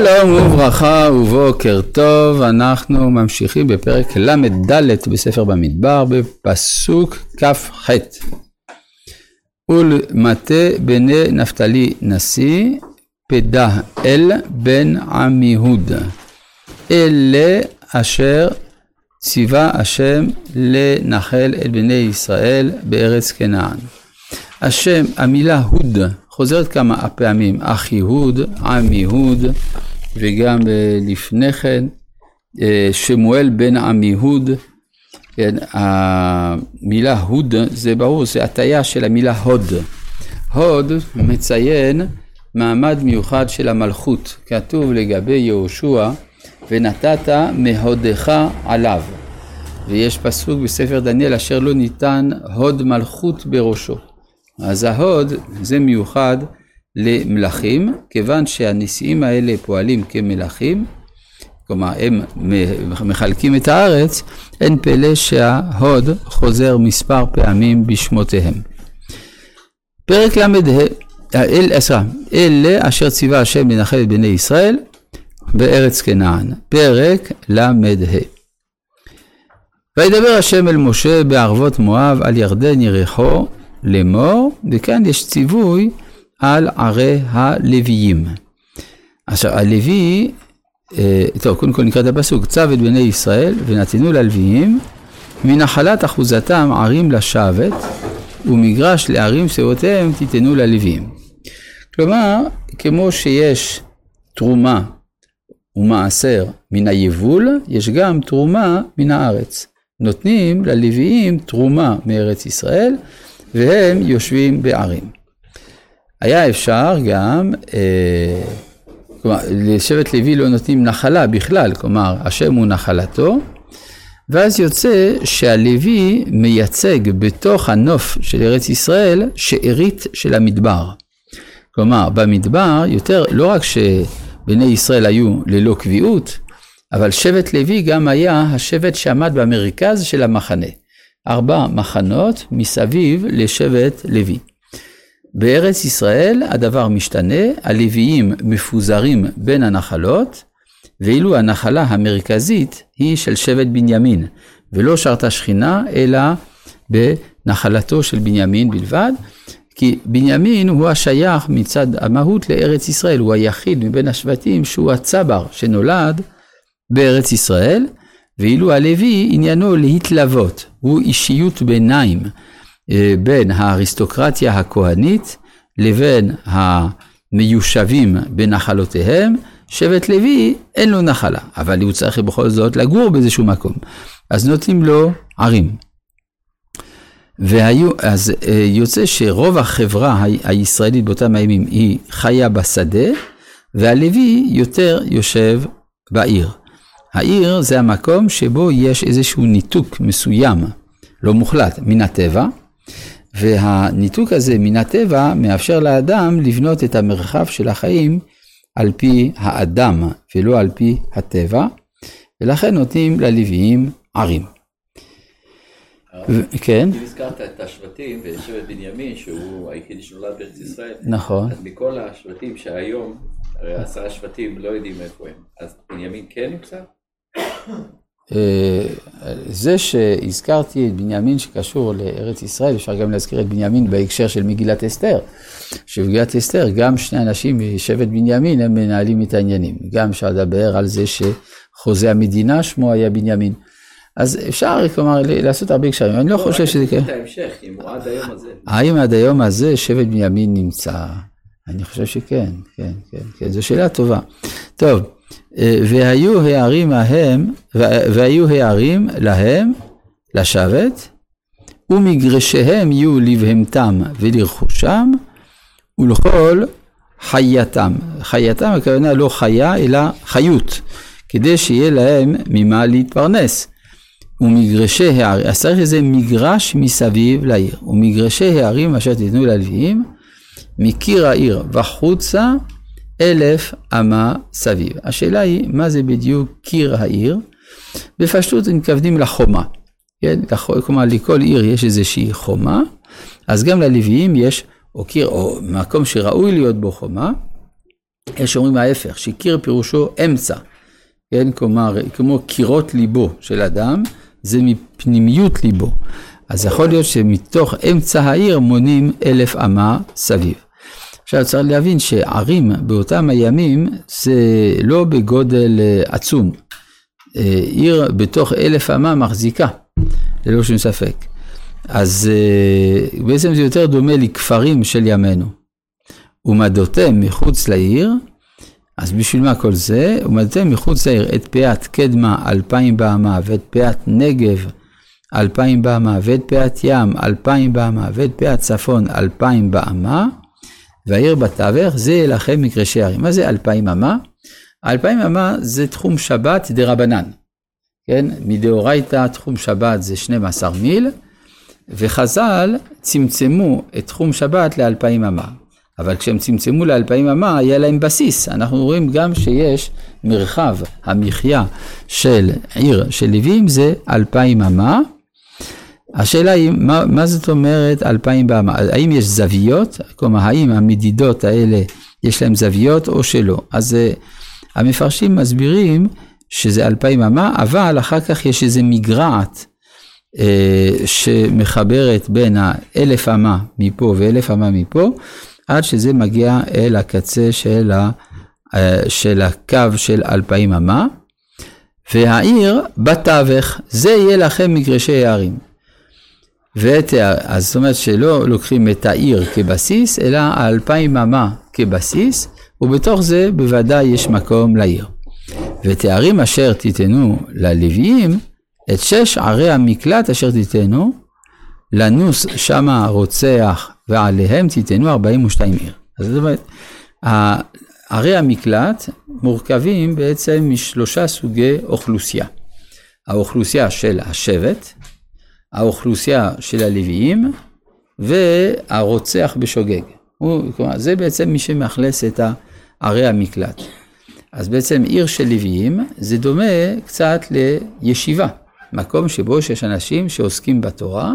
שלום וברכה ובוקר טוב, אנחנו ממשיכים בפרק ל"ד בספר במדבר בפסוק כ"ח. ולמטה בני נפתלי נשיא, פדה אל בן עמיהוד. אלה אשר ציווה השם לנחל את בני ישראל בארץ כנען. השם, המילה הוד חוזרת כמה פעמים, אחיהוד, עמיהוד, וגם לפני כן שמואל בן עמיהוד. כן, המילה הוד זה ברור, זה הטיה של המילה הוד. הוד מציין מעמד מיוחד של המלכות, כתוב לגבי יהושע, ונתת מהודך עליו. ויש פסוק בספר דניאל אשר לא ניתן הוד מלכות בראשו. אז ההוד זה מיוחד למלכים, כיוון שהנשיאים האלה פועלים כמלכים, כלומר הם מחלקים את הארץ, אין פלא שההוד חוזר מספר פעמים בשמותיהם. פרק ל"ה, אל, אלה אשר ציווה השם לנחל את בני ישראל בארץ כנען. פרק ל"ה. וידבר השם אל משה בערבות מואב על ירדן יריחו לאמור, וכאן יש ציווי על ערי הלוויים. עכשיו הלוי, אה, טוב קודם כל נקרא את הפסוק, צו את בני ישראל ונתנו ללוויים מנחלת אחוזתם ערים לשבת ומגרש לערים שעותיהם תיתנו ללוויים. כלומר, כמו שיש תרומה ומעשר מן היבול, יש גם תרומה מן הארץ. נותנים ללוויים תרומה מארץ ישראל והם יושבים בערים. היה אפשר גם, אה, כלומר, לשבט לוי לא נותנים נחלה בכלל, כלומר, השם הוא נחלתו, ואז יוצא שהלוי מייצג בתוך הנוף של ארץ ישראל שארית של המדבר. כלומר, במדבר יותר, לא רק שבני ישראל היו ללא קביעות, אבל שבט לוי גם היה השבט שעמד במרכז של המחנה. ארבע מחנות מסביב לשבט לוי. בארץ ישראל הדבר משתנה, הלוויים מפוזרים בין הנחלות, ואילו הנחלה המרכזית היא של שבט בנימין, ולא שרתה שכינה, אלא בנחלתו של בנימין בלבד, כי בנימין הוא השייך מצד המהות לארץ ישראל, הוא היחיד מבין השבטים שהוא הצבר שנולד בארץ ישראל, ואילו הלוי עניינו להתלוות, הוא אישיות ביניים אה, בין האריסטוקרטיה הכהנית לבין המיושבים בנחלותיהם, שבט לוי אין לו נחלה, אבל הוא צריך בכל זאת לגור באיזשהו מקום, אז נותנים לו ערים. והיו, אז אה, יוצא שרוב החברה הישראלית באותם הימים היא חיה בשדה, והלוי יותר יושב בעיר. העיר זה המקום שבו יש איזשהו ניתוק מסוים, לא מוחלט, מן הטבע, והניתוק הזה מן הטבע מאפשר לאדם לבנות את המרחב של החיים על פי האדם ולא על פי הטבע, ולכן נותנים ללוויים ערים. כן. אם הזכרת את השבטים ושבט בנימין, שהוא היחידי שנולד בארץ ישראל. נכון. אז מכל השבטים שהיום, הרי עשרה שבטים לא יודעים איפה הם, אז בנימין כן נמצא? אה, זה שהזכרתי את בנימין שקשור לארץ ישראל, אפשר גם להזכיר את בנימין בהקשר של מגילת אסתר. שבמגילת אסתר גם שני אנשים משבט בנימין הם מנהלים את העניינים. גם אפשר לדבר על זה שחוזה המדינה שמו היה בנימין. אז אפשר כלומר לעשות הרבה קשרים, אני לא, לא חושב שזה כן. ההמשך, אם הוא עד היום הזה. האם עד היום הזה שבט בנימין נמצא? אני חושב שכן, כן, כן, כן, זו שאלה טובה. טוב. והיו הערים ההם, והיו הערים להם, לשבת, ומגרשיהם יהיו לבהמתם ולרכושם, ולכל חייתם. חייתם הכוונה לא חיה, אלא חיות, כדי שיהיה להם ממה להתפרנס. ומגרשי הערים, אז צריך איזה מגרש מסביב לעיר, ומגרשי הערים אשר תיתנו ללוויים, מקיר העיר וחוצה אלף אמה סביב. השאלה היא, מה זה בדיוק קיר העיר? בפשטות מתכוונים לחומה. כן? כלומר, לכל עיר יש איזושהי חומה, אז גם ללוויים יש או קיר, או מקום שראוי להיות בו חומה, יש שאומרים ההפך, שקיר פירושו אמצע, כן, כלומר, כמו קירות ליבו של אדם, זה מפנימיות ליבו. אז יכול להיות שמתוך אמצע העיר מונים אלף אמה סביב. עכשיו צריך להבין שערים באותם הימים זה לא בגודל אה, עצום. אה, עיר בתוך אלף אמה מחזיקה, ללא שום ספק. אז אה, בעצם זה יותר דומה לכפרים של ימינו. ומדותם מחוץ לעיר, אז בשביל מה כל זה? ומדותם מחוץ לעיר את פאת קדמה אלפיים באמה ואת פאת נגב אלפיים באמה ואת פאת ים אלפיים באמה ואת פאת צפון אלפיים באמה והעיר בתווך זה לכם מקרשי ערים. מה זה אלפיים אמה? אלפיים אמה זה תחום שבת דה רבנן. כן, מדאורייתא תחום שבת זה 12 מיל, וחז"ל צמצמו את תחום שבת לאלפיים אמה. אבל כשהם צמצמו לאלפיים אמה, היה להם בסיס. אנחנו רואים גם שיש מרחב המחיה של עיר של לווים זה אלפיים אמה. השאלה היא, מה, מה זאת אומרת אלפיים באמה? האם יש זוויות? כלומר, האם המדידות האלה, יש להם זוויות או שלא? אז uh, המפרשים מסבירים שזה אלפיים אמה, אבל אחר כך יש איזה מגרעת uh, שמחברת בין האלף אמה מפה ואלף אמה מפה, עד שזה מגיע אל הקצה של, ה, uh, של הקו של אלפיים אמה. והעיר בתווך, זה יהיה לכם מגרשי הערים. ואת, אז זאת אומרת שלא לוקחים את העיר כבסיס, אלא האלפיים אמה כבסיס, ובתוך זה בוודאי יש מקום לעיר. ותארים אשר תיתנו ללוויים, את שש ערי המקלט אשר תיתנו, לנוס שמה הרוצח, ועליהם תיתנו ארבעים ושתיים עיר. אז זאת אומרת, ערי המקלט מורכבים בעצם משלושה סוגי אוכלוסייה. האוכלוסייה של השבט, האוכלוסייה של הלוויים והרוצח בשוגג. הוא, כלומר, זה בעצם מי שמאכלס את ערי המקלט. אז בעצם עיר של לוויים זה דומה קצת לישיבה, מקום שבו שיש אנשים שעוסקים בתורה,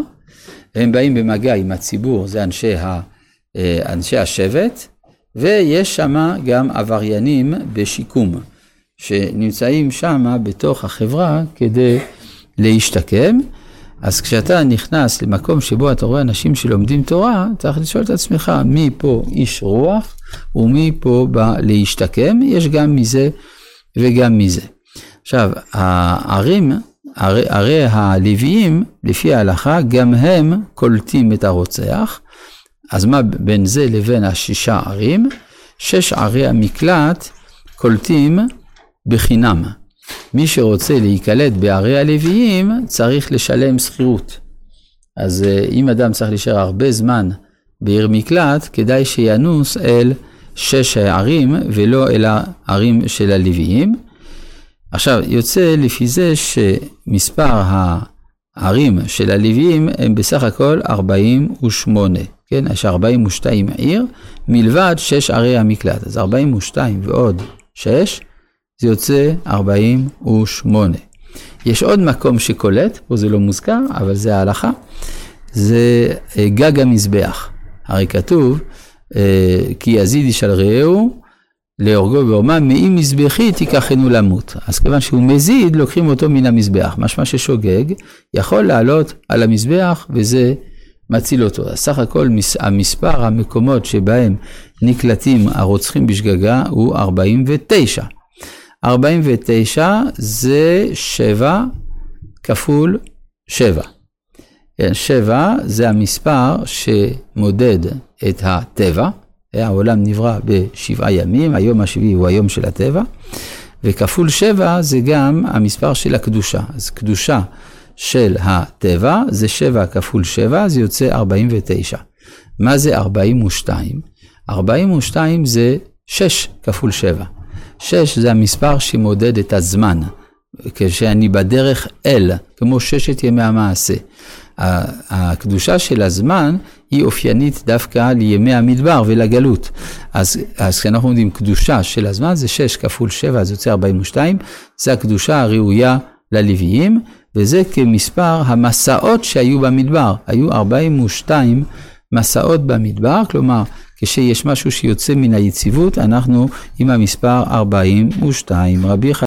הם באים במגע עם הציבור, זה אנשי, ה, אה, אנשי השבט, ויש שם גם עבריינים בשיקום, שנמצאים שם בתוך החברה כדי להשתקם. אז כשאתה נכנס למקום שבו אתה רואה אנשים שלומדים תורה, צריך לשאול את עצמך, מי פה איש רוח ומי פה בא להשתקם, יש גם מזה וגם מזה. עכשיו, הערים, ערי, ערי הלוויים, לפי ההלכה, גם הם קולטים את הרוצח. אז מה בין זה לבין השישה ערים? שש ערי המקלט קולטים בחינם. מי שרוצה להיקלט בערי הלוויים צריך לשלם שכירות. אז אה, אם אדם צריך להישאר הרבה זמן בעיר מקלט, כדאי שינוס אל שש הערים ולא אל הערים של הלוויים. עכשיו, יוצא לפי זה שמספר הערים של הלוויים הם בסך הכל 48, כן? יש 42 עיר, מלבד שש ערי המקלט. אז 42 ועוד 6, זה יוצא 48. יש עוד מקום שקולט, פה זה לא מוזכר, אבל זה ההלכה, זה אה, גג המזבח. הרי כתוב, אה, כי יזיד איש על רעהו, להורגו ואומה, מאי מזבחי תיקחנו למות. אז כיוון שהוא מזיד, לוקחים אותו מן המזבח. משמע ששוגג יכול לעלות על המזבח, וזה מציל אותו. אז סך הכל המספר המקומות שבהם נקלטים הרוצחים בשגגה הוא 49. 49 זה 7 כפול 7. כן, 7 זה המספר שמודד את הטבע. העולם נברא בשבעה ימים, היום השביעי הוא היום של הטבע, וכפול 7 זה גם המספר של הקדושה. אז קדושה של הטבע זה 7 כפול 7, זה יוצא 49. מה זה 42? 42 זה 6 כפול 7. שש זה המספר שמודד את הזמן, כשאני בדרך אל, כמו ששת ימי המעשה. הקדושה של הזמן היא אופיינית דווקא לימי המדבר ולגלות. אז, אז כשאנחנו אומרים קדושה של הזמן זה 6 כפול 7, זה יוצא 42, זה הקדושה הראויה ללוויים, וזה כמספר המסעות שהיו במדבר. היו 42 מסעות במדבר, כלומר, כשיש משהו שיוצא מן היציבות, אנחנו עם המספר 42. רבי